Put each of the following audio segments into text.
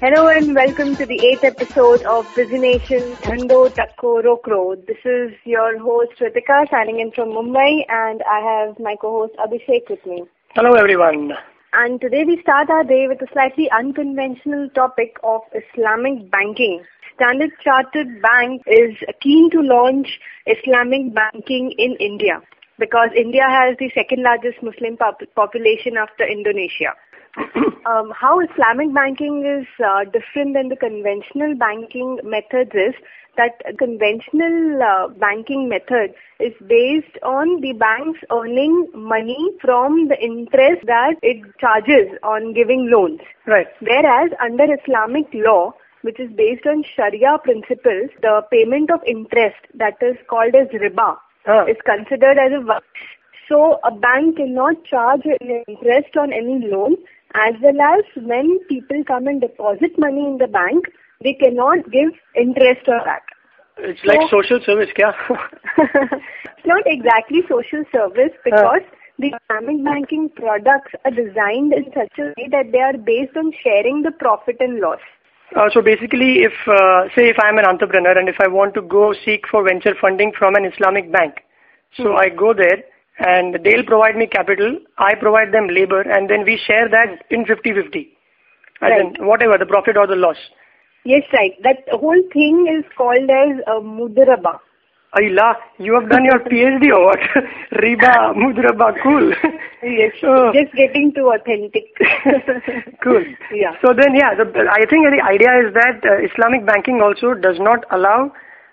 Hello and welcome to the eighth episode of Busination Dhando Takko Rokro. This is your host Ritika signing in from Mumbai and I have my co-host Abhishek with me. Hello everyone. And today we start our day with a slightly unconventional topic of Islamic banking. Standard Chartered Bank is keen to launch Islamic banking in India because India has the second largest Muslim pop- population after Indonesia. um, how Islamic banking is uh, different than the conventional banking methods is that conventional uh, banking method is based on the banks earning money from the interest that it charges on giving loans. Right. Whereas under Islamic law, which is based on Sharia principles, the payment of interest that is called as riba Huh. is considered as a. So a bank cannot charge interest on any loan as well as when people come and deposit money in the bank, they cannot give interest on that. It's like social service, kya? it's not exactly social service because the Islamic banking products are designed in such a way that they are based on sharing the profit and loss. uh, so basically, if uh, say if I am an entrepreneur and if I want to go seek for venture funding from an Islamic bank, so I go there and they'll provide me capital, I provide them labor, and then we share that in 50-50. As Right. in whatever the profit or the loss. Yes, right. That whole thing is called as a mudraba. Ayla, you have done your PhD or what? Riba, mudraba, cool. Yes, Oh. just getting too authentic. Cool. Yeah. So then, yeah, the, I think the idea is that uh, Islamic banking also does not allow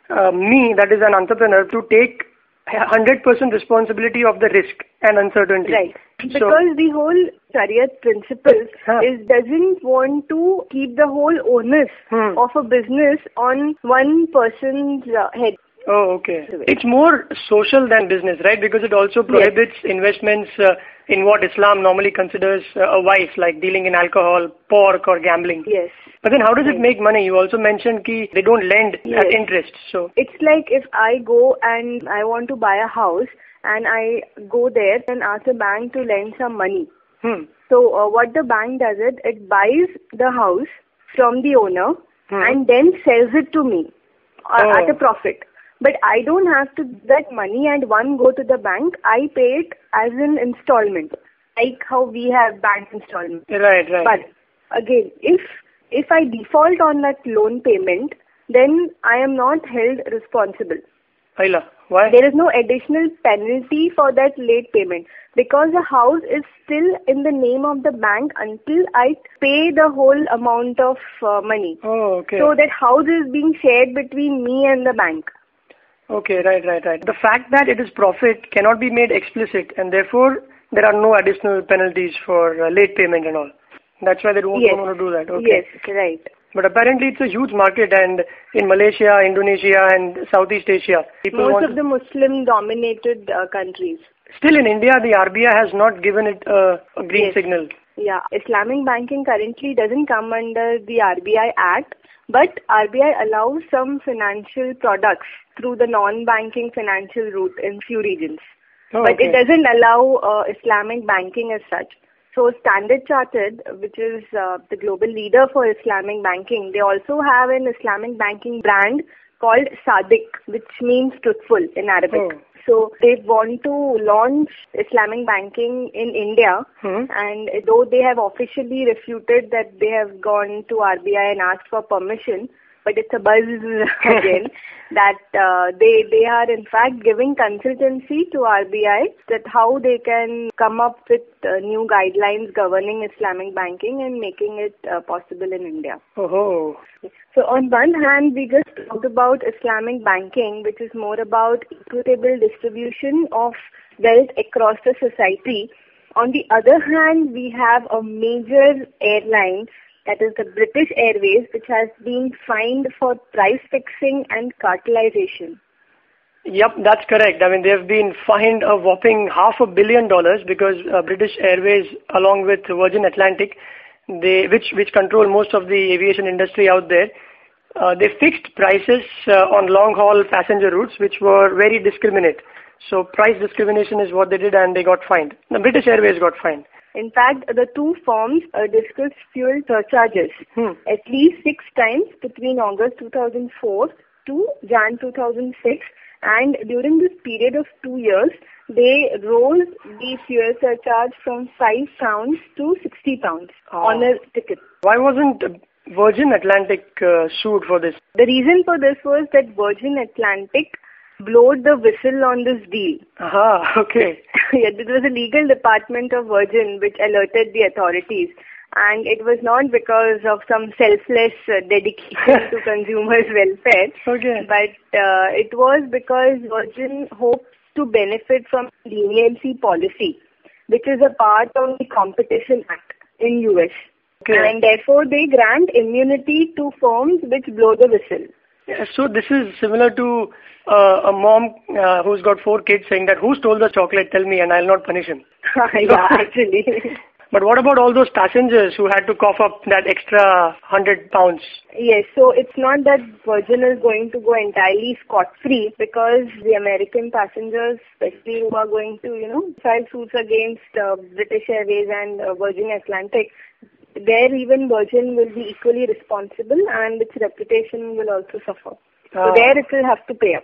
uh, me, that is an entrepreneur, to take 100% responsibility of the risk and uncertainty. Right. So, Because the whole Sharia principle Huh. is doesn't want to keep the whole onus Hmm. of a business on one person's uh, head. Oh, okay. It's more social than business, right? Because it also prohibits investments uh, in what Islam normally considers uh, a vice, like dealing in alcohol, pork, or gambling. Yes. But then, how does it make money? You also mentioned ki they don't lend Yes. at interest. So, It's like if I go and I want to buy a house and I go there and ask the bank to lend some money. hmm. So uh, what the bank does it, it buys the house from the owner Hmm. and then sells it to me uh, Oh. at a profit. But I don't have to that money and one go to the bank. I pay it as an installment, like how we have bank installment. Right, right. But again, if if I default on that loan payment, then I am not held responsible. Ayla, why? There is no additional penalty for that late payment because the house is still in the name of the bank until I pay the whole amount of uh, money. Oh, okay. So that house is being shared between me and the bank. Okay, right, right, right. The fact that it is profit cannot be made explicit, and therefore there are no additional penalties for uh, late payment and all. That's why they don't, Yes. don't want to do that. Okay. Yes, right. But apparently it's a huge market, and in Malaysia, Indonesia, and Southeast Asia, people Most of the Muslim-dominated uh, countries. Still, in India, the RBI has not given it uh, a green Yes. signal. Yeah, Islamic banking currently doesn't come under the RBI Act, but RBI allows some financial products through the non-banking financial route in few regions. Oh, but okay. it doesn't allow uh, Islamic banking as such. So Standard Chartered, which is uh, the global leader for Islamic banking, they also have an Islamic banking brand called Saadiq, which means truthful in Arabic. Oh. So they want to launch Islamic banking in India, Hmm. and though they have officially refuted that they have gone to RBI and asked for permission, but it's a buzz again that uh, they they are in fact giving consultancy to RBI that how they can come up with uh, new guidelines governing Islamic banking and making it uh, possible in India. Oh, So on one hand, we just talked about Islamic banking, which is more about equitable distribution of wealth across the society. On the other hand, we have a major airline, that is the British Airways, which has been fined for price fixing and cartelization. Yep, that's correct. I mean, they've been fined a whopping half a billion dollars because uh, British Airways, along with Virgin Atlantic, they which which control most of the aviation industry out there, uh, they fixed prices uh, on long haul passenger routes, which were very discriminate. So price discrimination is what they did, and they got fined. The British Airways got fined. In fact, the two firms uh, discussed fuel surcharges Hmm. at least six times between August 2004 to Jan 2006 and during this period of two years, they rose the fuel surcharge from 5 pounds to 60 pounds Oh. on a ticket. Why wasn't Virgin Atlantic uh, sued for this? The reason for this was that Virgin Atlantic blowed the whistle on this deal. Ah, okay. yeah, it was a legal department of Virgin which alerted the authorities. And it was not because of some selfless uh, dedication to consumers' welfare, Okay. but uh, it was because Virgin hopes to benefit from leniency policy, which is a part of the Competition Act in US. Okay. And therefore they grant immunity to firms which blow the whistle. Yeah, so this is similar to uh, a mom uh, who's got four kids saying that who stole the chocolate, tell me and I'll not punish him. yeah, actually. But what about all those passengers who had to cough up that extra 100 pounds? Yes, so it's not that Virgin is going to go entirely scot-free because the American passengers, especially who are going to, you know, file suits against uh, British Airways and uh, Virgin Atlantic, there even Virgin will be equally responsible and its reputation will also suffer. So Ah. there it will have to pay up.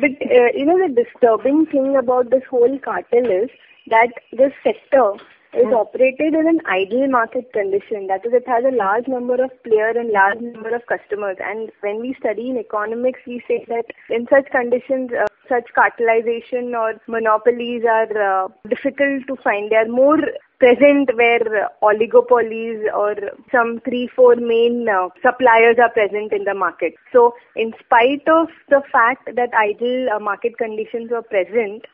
But, uh, you know, the disturbing thing about this whole cartel is that this sector is operated in an ideal market condition. That is, it has a large number of players and large number of customers. And when we study in economics, we say that in such conditions, uh, such cartelization or monopolies are uh, difficult to find. They are more present where oligopolies or some three, four main uh, suppliers are present in the market. So, in spite of the fact that ideal uh, market conditions were present,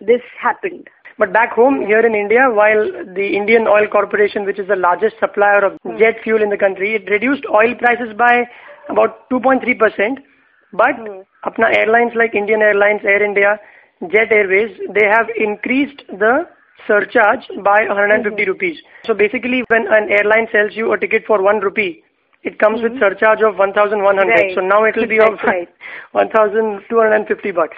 this happened. But back home, here in India, while the Indian Oil Corporation, which is the largest supplier of jet fuel in the country, it reduced oil prices by about 2.3%. But apna airlines like Indian Airlines, Air India, Jet Airways, they have increased the surcharge by 150 rupees. So basically, when an airline sells you a ticket for 1 rupee, it comes with surcharge of 1,100. Right. So now it will be of right. 1,250 bucks.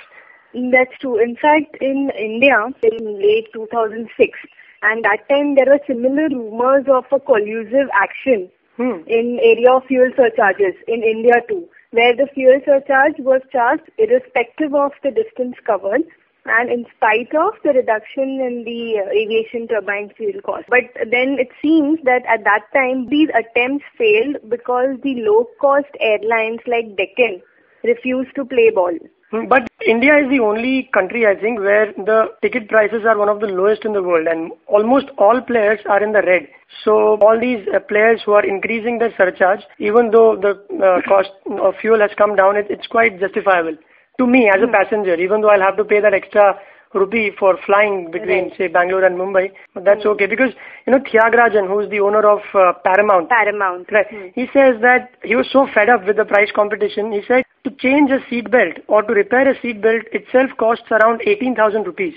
That's true. In fact, in India, in late 2006, and that time there were similar rumors of a collusive action Hmm. in area of fuel surcharges in India too, where the fuel surcharge was charged irrespective of the distance covered and in spite of the reduction in the aviation turbine fuel cost. But then it seems that at that time these attempts failed because the low cost airlines like Deccan refused to play ball. Hmm, But India is the only country, I think, where the ticket prices are one of the lowest in the world, and almost all players are in the red. So all these uh, players who are increasing their surcharge, even though the uh, cost of fuel has come down, it, it's quite justifiable. To me, as a passenger, even though I'll have to pay that extra rupee for flying between, Right. say, Bangalore and Mumbai, but that's okay because you know Thiagarajan, who is the owner of uh, Paramount, Paramount. Right. Hmm. He says that he was so fed up with the price competition. He said to change a seat belt or to repair a seat belt itself costs around 18,000 rupees.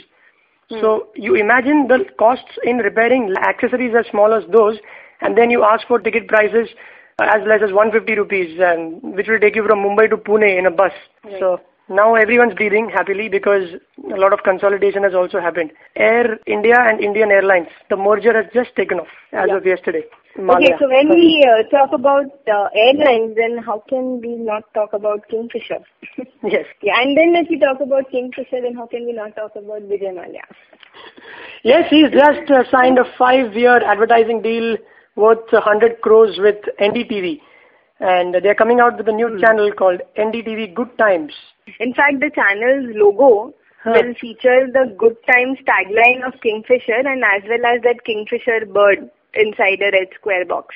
So you imagine the costs in repairing accessories as small as those, and then you ask for ticket prices uh, as less as 150 rupees, and which will take you from Mumbai to Pune in a bus. Right. So now everyone's breathing happily because a lot of consolidation has also happened. Air India and Indian Airlines, the merger has just taken off as Yeah. of yesterday. Okay, so when we uh, talk about uh, airlines, then how can we not talk about Kingfisher? Yes. yeah, and then if we talk about Kingfisher, then how can we not talk about Vijay Mallya? Yes, he's just uh, signed a five-year advertising deal worth 100 crores with NDTV. And they're coming out with a new channel called NDTV Good Times. In fact, the channel's logo Huh. will feature the Good Times tagline of Kingfisher and as well as that Kingfisher bird inside a red square box.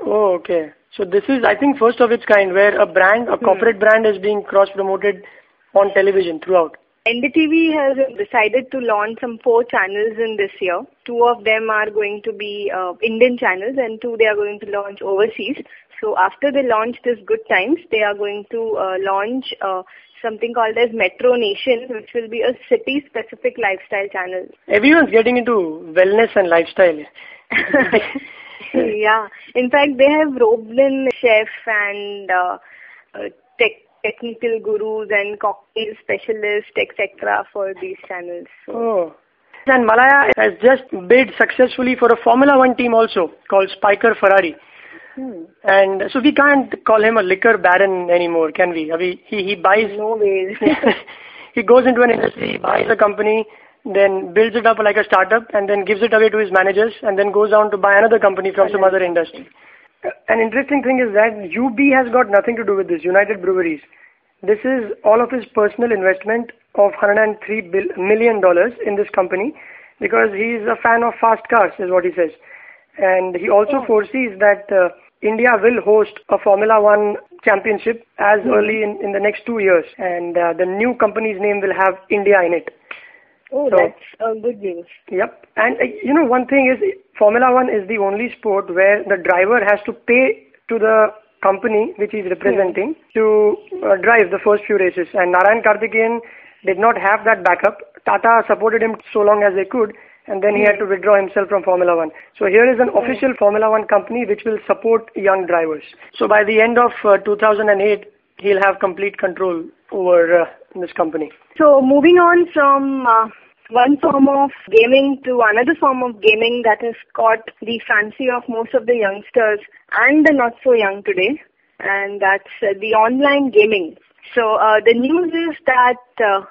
Oh, okay. So this is, I think, first of its kind where a brand, a corporate brand is being cross-promoted on television throughout. NDTV has decided to launch some four channels in this year. Two of them are going to be uh, Indian channels and two they are going to launch overseas. So after they launch this Good Times, they are going to uh, launch uh, something called as Metro Nation, which will be a city-specific lifestyle channel. Everyone's getting into wellness and lifestyle. yeah. In fact, they have roped in chefs and uh, uh, tech, technical gurus and cocktail specialists, etc. for these channels. So, Oh. And Mallya has just bid successfully for a Formula One team also called Spyker Ferrari. Hmm. And so we can't call him a liquor baron anymore, can we? I mean, he he buys. No ways. he goes into an industry, buys a company, then builds it up like a startup, and then gives it away to his managers, and then goes on to buy another company from some other industry. An interesting thing is that UB has got nothing to do with this. United Breweries. This is all of his personal investment of 103 million dollars in this company because he's a fan of fast cars, is what he says. And he also oh. foresees that uh, India will host a Formula One championship as mm-hmm. early in, in the next two years, and uh, the new company's name will have India in it. Oh, so, that's uh, good news. Yep. And uh, you know, one thing is Formula One is the only sport where the driver has to pay to the company which he's representing mm-hmm. to uh, drive the first few races. And Narain Karthikeyan did not have that backup. Tata supported him so long as they could, and then he had to withdraw himself from Formula One. So here is an official Formula One company which will support young drivers. So by the end of uh, 2008, he'll have complete control over uh, this company. So moving on from uh, one form of gaming to another form of gaming that has caught the fancy of most of the youngsters and the not so young today, and that's uh, the online gaming. So uh, the news is that uh,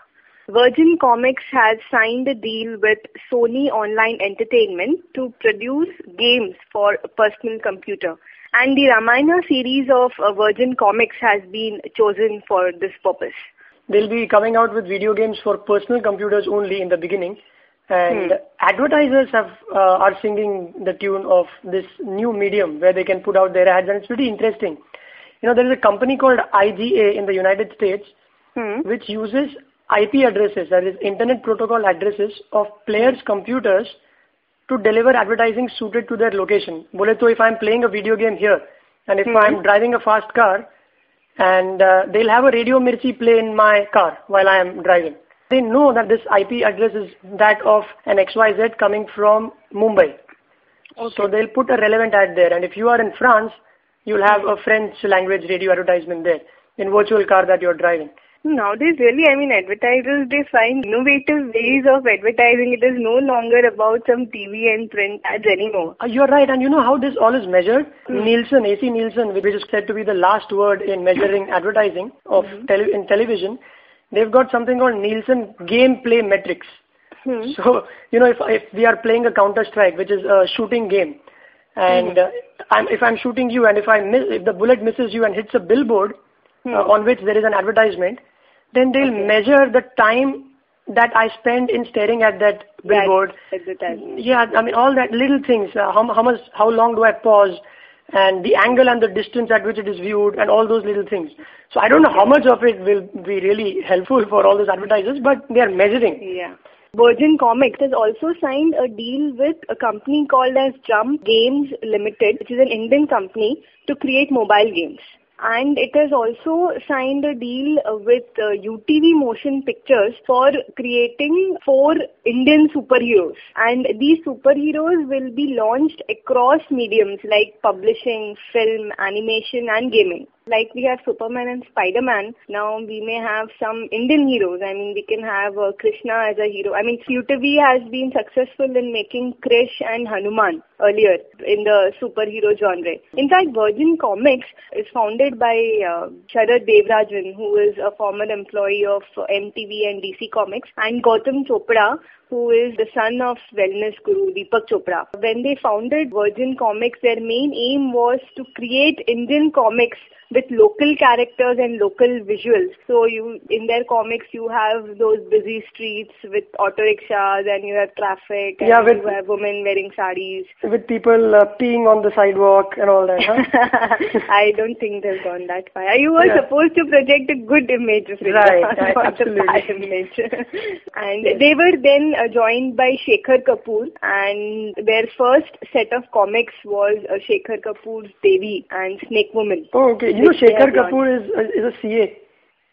Virgin Comics has signed a deal with Sony Online Entertainment to produce games for a personal computer. And the Ramayana series of uh, Virgin Comics has been chosen for this purpose. They'll be coming out with video games for personal computers only in the beginning. And hmm. advertisers have uh, are singing the tune of this new medium where they can put out their ads, and it's pretty interesting. You know, there is a company called IGA in the United States hmm. which uses IP addresses, that is Internet Protocol addresses of players' computers to deliver advertising suited to their location. Bole to if I'm playing a video game here and if hmm. I'm driving a fast car and uh, they'll have a Radio Mirchi play in my car while I am driving. They know that this IP address is that of an XYZ coming from Mumbai. Okay. So they'll put a relevant ad there and if you are in France, you'll have a French language radio advertisement there in virtual car that you're driving. Nowadays, really, I mean, advertisers, they find innovative ways of advertising. It is no longer about some TV and print ads anymore. Uh, you're right. And you know how this all is measured? Mm. Nielsen, AC Nielsen, which is said to be the last word in measuring advertising of mm-hmm. tele- in television, they've got something called Nielsen Gameplay Metrics. Hmm. So, you know, if, if we are playing a Counter Strike, which is a shooting game, and mm. uh, I'm, if I'm shooting you and if I miss, if the bullet misses you and hits a billboard mm. uh, on which there is an advertisement, then they'll okay. measure the time that I spend in staring at that billboard. Advertisement. Yeah, I mean all that little things. Uh, how how much how long do I pause? And the angle and the distance at which it is viewed, and all those little things. So I don't know how much of it will be really helpful for all those advertisers, but they are measuring. Yeah. Virgin Comics has also signed a deal with a company called as Jump Games Limited, which is an Indian company, to create mobile games and it has also signed a deal with uh, UTV Motion Pictures for creating four Indian superheroes. And these superheroes will be launched across mediums like publishing, film, animation, and gaming like we have Superman and Spider-Man, now we may have some Indian heroes. I mean, we can have uh, Krishna as a hero. I mean, UTV has been successful in making Krish and Hanuman earlier in the superhero genre. In fact, Virgin Comics is founded by uh, Sharad Devarajan, who is a former employee of MTV and DC Comics, and Gautam Chopra, who is the son of wellness guru Deepak Chopra. When they founded Virgin Comics, their main aim was to create Indian comics with local characters and local visuals. So you in their comics you have those busy streets with auto rickshaws and you have traffic and yeah, with, you have women wearing saris. With people uh, peeing on the sidewalk and all that, huh? I don't think they've gone that far. You were yeah. supposed to project a good image, right? right absolutely. image. and yes. they were then uh, joined by Shekhar Kapur and their first set of comics was uh, Shekhar Kapur's Devi and Snake Woman. Oh, okay. You know, Shekhar Kapur is is a CA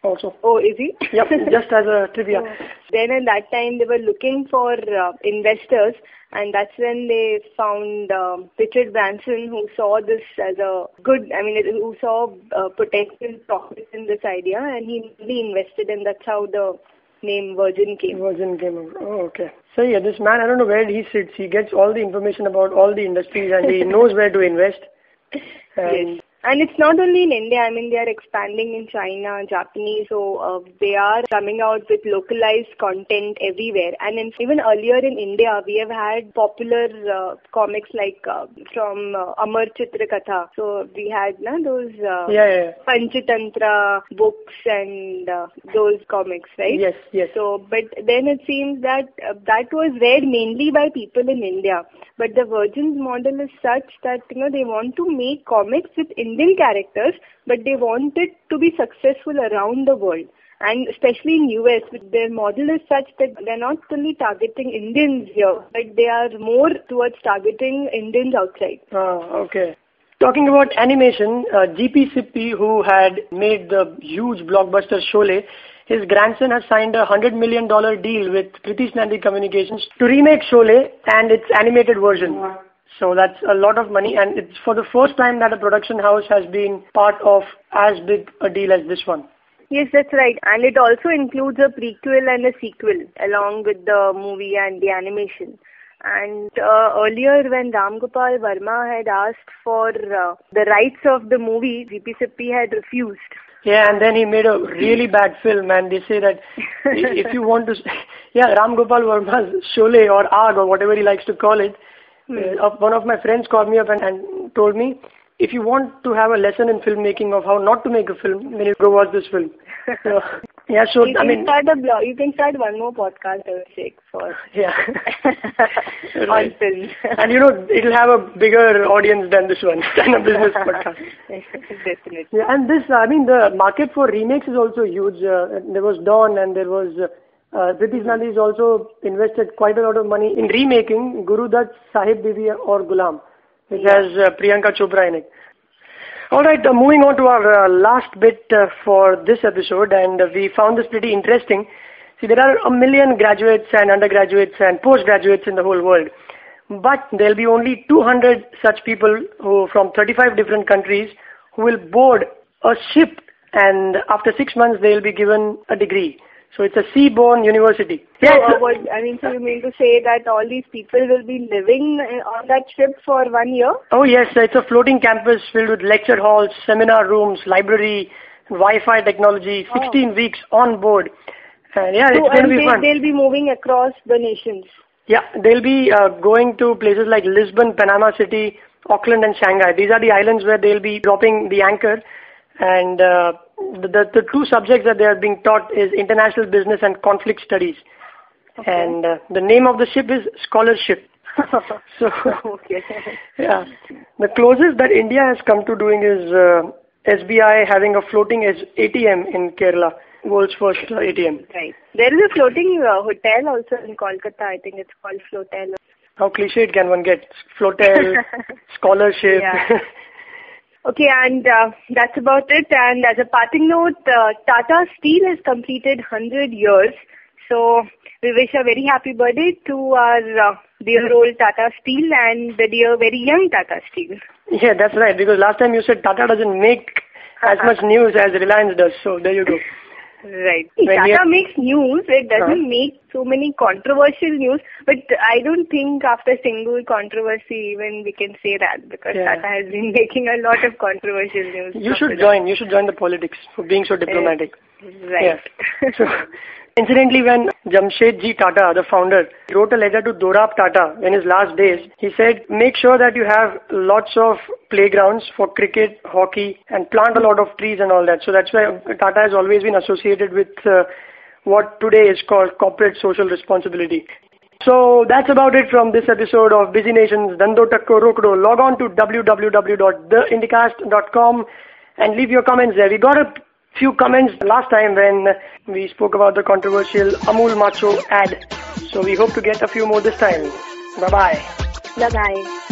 also. Oh, is he? yep, just as a trivia. Oh. Then at that time they were looking for uh, investors and that's when they found um, Richard Branson who saw this as a good, I mean, who saw uh, potential profit in this idea and he really invested and that's how the name Virgin came. Virgin came. Oh, okay. So yeah, this man, I don't know where he sits. He gets all the information about all the industries and he knows where to invest. And yes. And it's not only in India, I mean, they are expanding in China, Japanese, so uh, they are coming out with localized content everywhere. And in, even earlier in India, we have had popular uh, comics like uh, from uh, Amar Chitra Katha. So we had na, those uh, yeah, yeah. Panchatantra books and uh, those comics, right? Yes, yes. So, but then it seems that uh, that was read mainly by people in India. But the Virgin's model is such that, you know, they want to make comics with Indian Indian characters, but they want it to be successful around the world. And especially in US, their model is such that they're not only targeting Indians here, but they are more towards targeting Indians outside. Ah, okay. Talking about animation, uh, GP Sippy, who had made the huge blockbuster Sholay, his grandson has signed a $100 million deal with Pritish Nandy Communications to remake Sholay and its animated version. So that's a lot of money and it's for the first time that a production house has been part of as big a deal as this one. Yes, that's right. And it also includes a prequel and a sequel along with the movie and the animation. And uh, earlier when Ram Gopal Verma had asked for uh, the rights of the movie, GP Sippy had refused. Yeah, and then he made a really bad film and they say that if you want to, yeah, Ram Gopal Verma's Sholay or Aag or whatever he likes to call it, one of my friends called me up and, and told me, if you want to have a lesson in filmmaking of how not to make a film, then you go watch this film. So, yeah, so you I mean, start a blog. You can start one more podcast, I would say, for yeah, on film. and you know, it'll have a bigger audience than this one, than a business podcast. Definitely. Yeah, and this, I mean, the market for remakes is also huge. Uh, there was Don, and there was. Uh, uh, Pritish Nandy has also invested quite a lot of money in remaking Guru Dutt Sahib Bibi Aur Ghulam, which yeah. has uh, Priyanka Chopra in it. Alright, uh, moving on to our uh, last bit uh, for this episode and uh, we found this pretty interesting. See, there are a million graduates and undergraduates and postgraduates in the whole world. But there'll be only 200 such people who from 35 different countries who will board a ship and after six months they'll be given a degree. So it's a seaborne university. So, uh, what, I mean, so you mean to say that all these people will be living uh, on that ship for one year? Oh yes, it's a floating campus filled with lecture halls, seminar rooms, library, Wi-Fi technology, 16 oh. weeks on board. And yeah, so, it's going to be they, fun. They'll be moving across the nations. Yeah, they'll be uh, going to places like Lisbon, Panama City, Auckland and Shanghai. These are the islands where they'll be dropping the anchor and uh, the, the, the two subjects that they are being taught is international business and conflict studies. Okay. And uh, the name of the ship is Scholarship. so, okay. yeah, the closest that India has come to doing is uh, SBI having a floating ATM in Kerala, world's first ATM. Right. There is a floating uh, hotel also in Kolkata. I think it's called Flotel. How cliched can one get? Flotel, scholarship. Yeah. Okay, and uh, that's about it. And as a parting note, uh, Tata Steel has completed 100 years. So we wish a very happy birthday to our uh, dear old Tata Steel and the dear very young Tata Steel. Yeah, that's right. Because last time you said Tata doesn't make as much news as Reliance does. So there you go. Right. Tata makes news. It doesn't uh-huh. make so many controversial news. But I don't think after single controversy even we can say that because yeah. Tata has been making a lot of controversial news. You should join. That. You should join the politics for being so diplomatic. right. Yeah. So, Incidentally, when Jamshedji Tata, the founder, wrote a letter to Dorab Tata in his last days, he said, make sure that you have lots of playgrounds for cricket, hockey, and plant a lot of trees and all that. So that's why Tata has always been associated with uh, what today is called corporate social responsibility. So that's about it from this episode of Busy Nations Dhando Takko Rokdo. Log on to www.theindicast.com and leave your comments there. We got a few comments last time when we spoke about the controversial Amul Macho ad. So we hope to get a few more this time. Bye bye. Bye bye.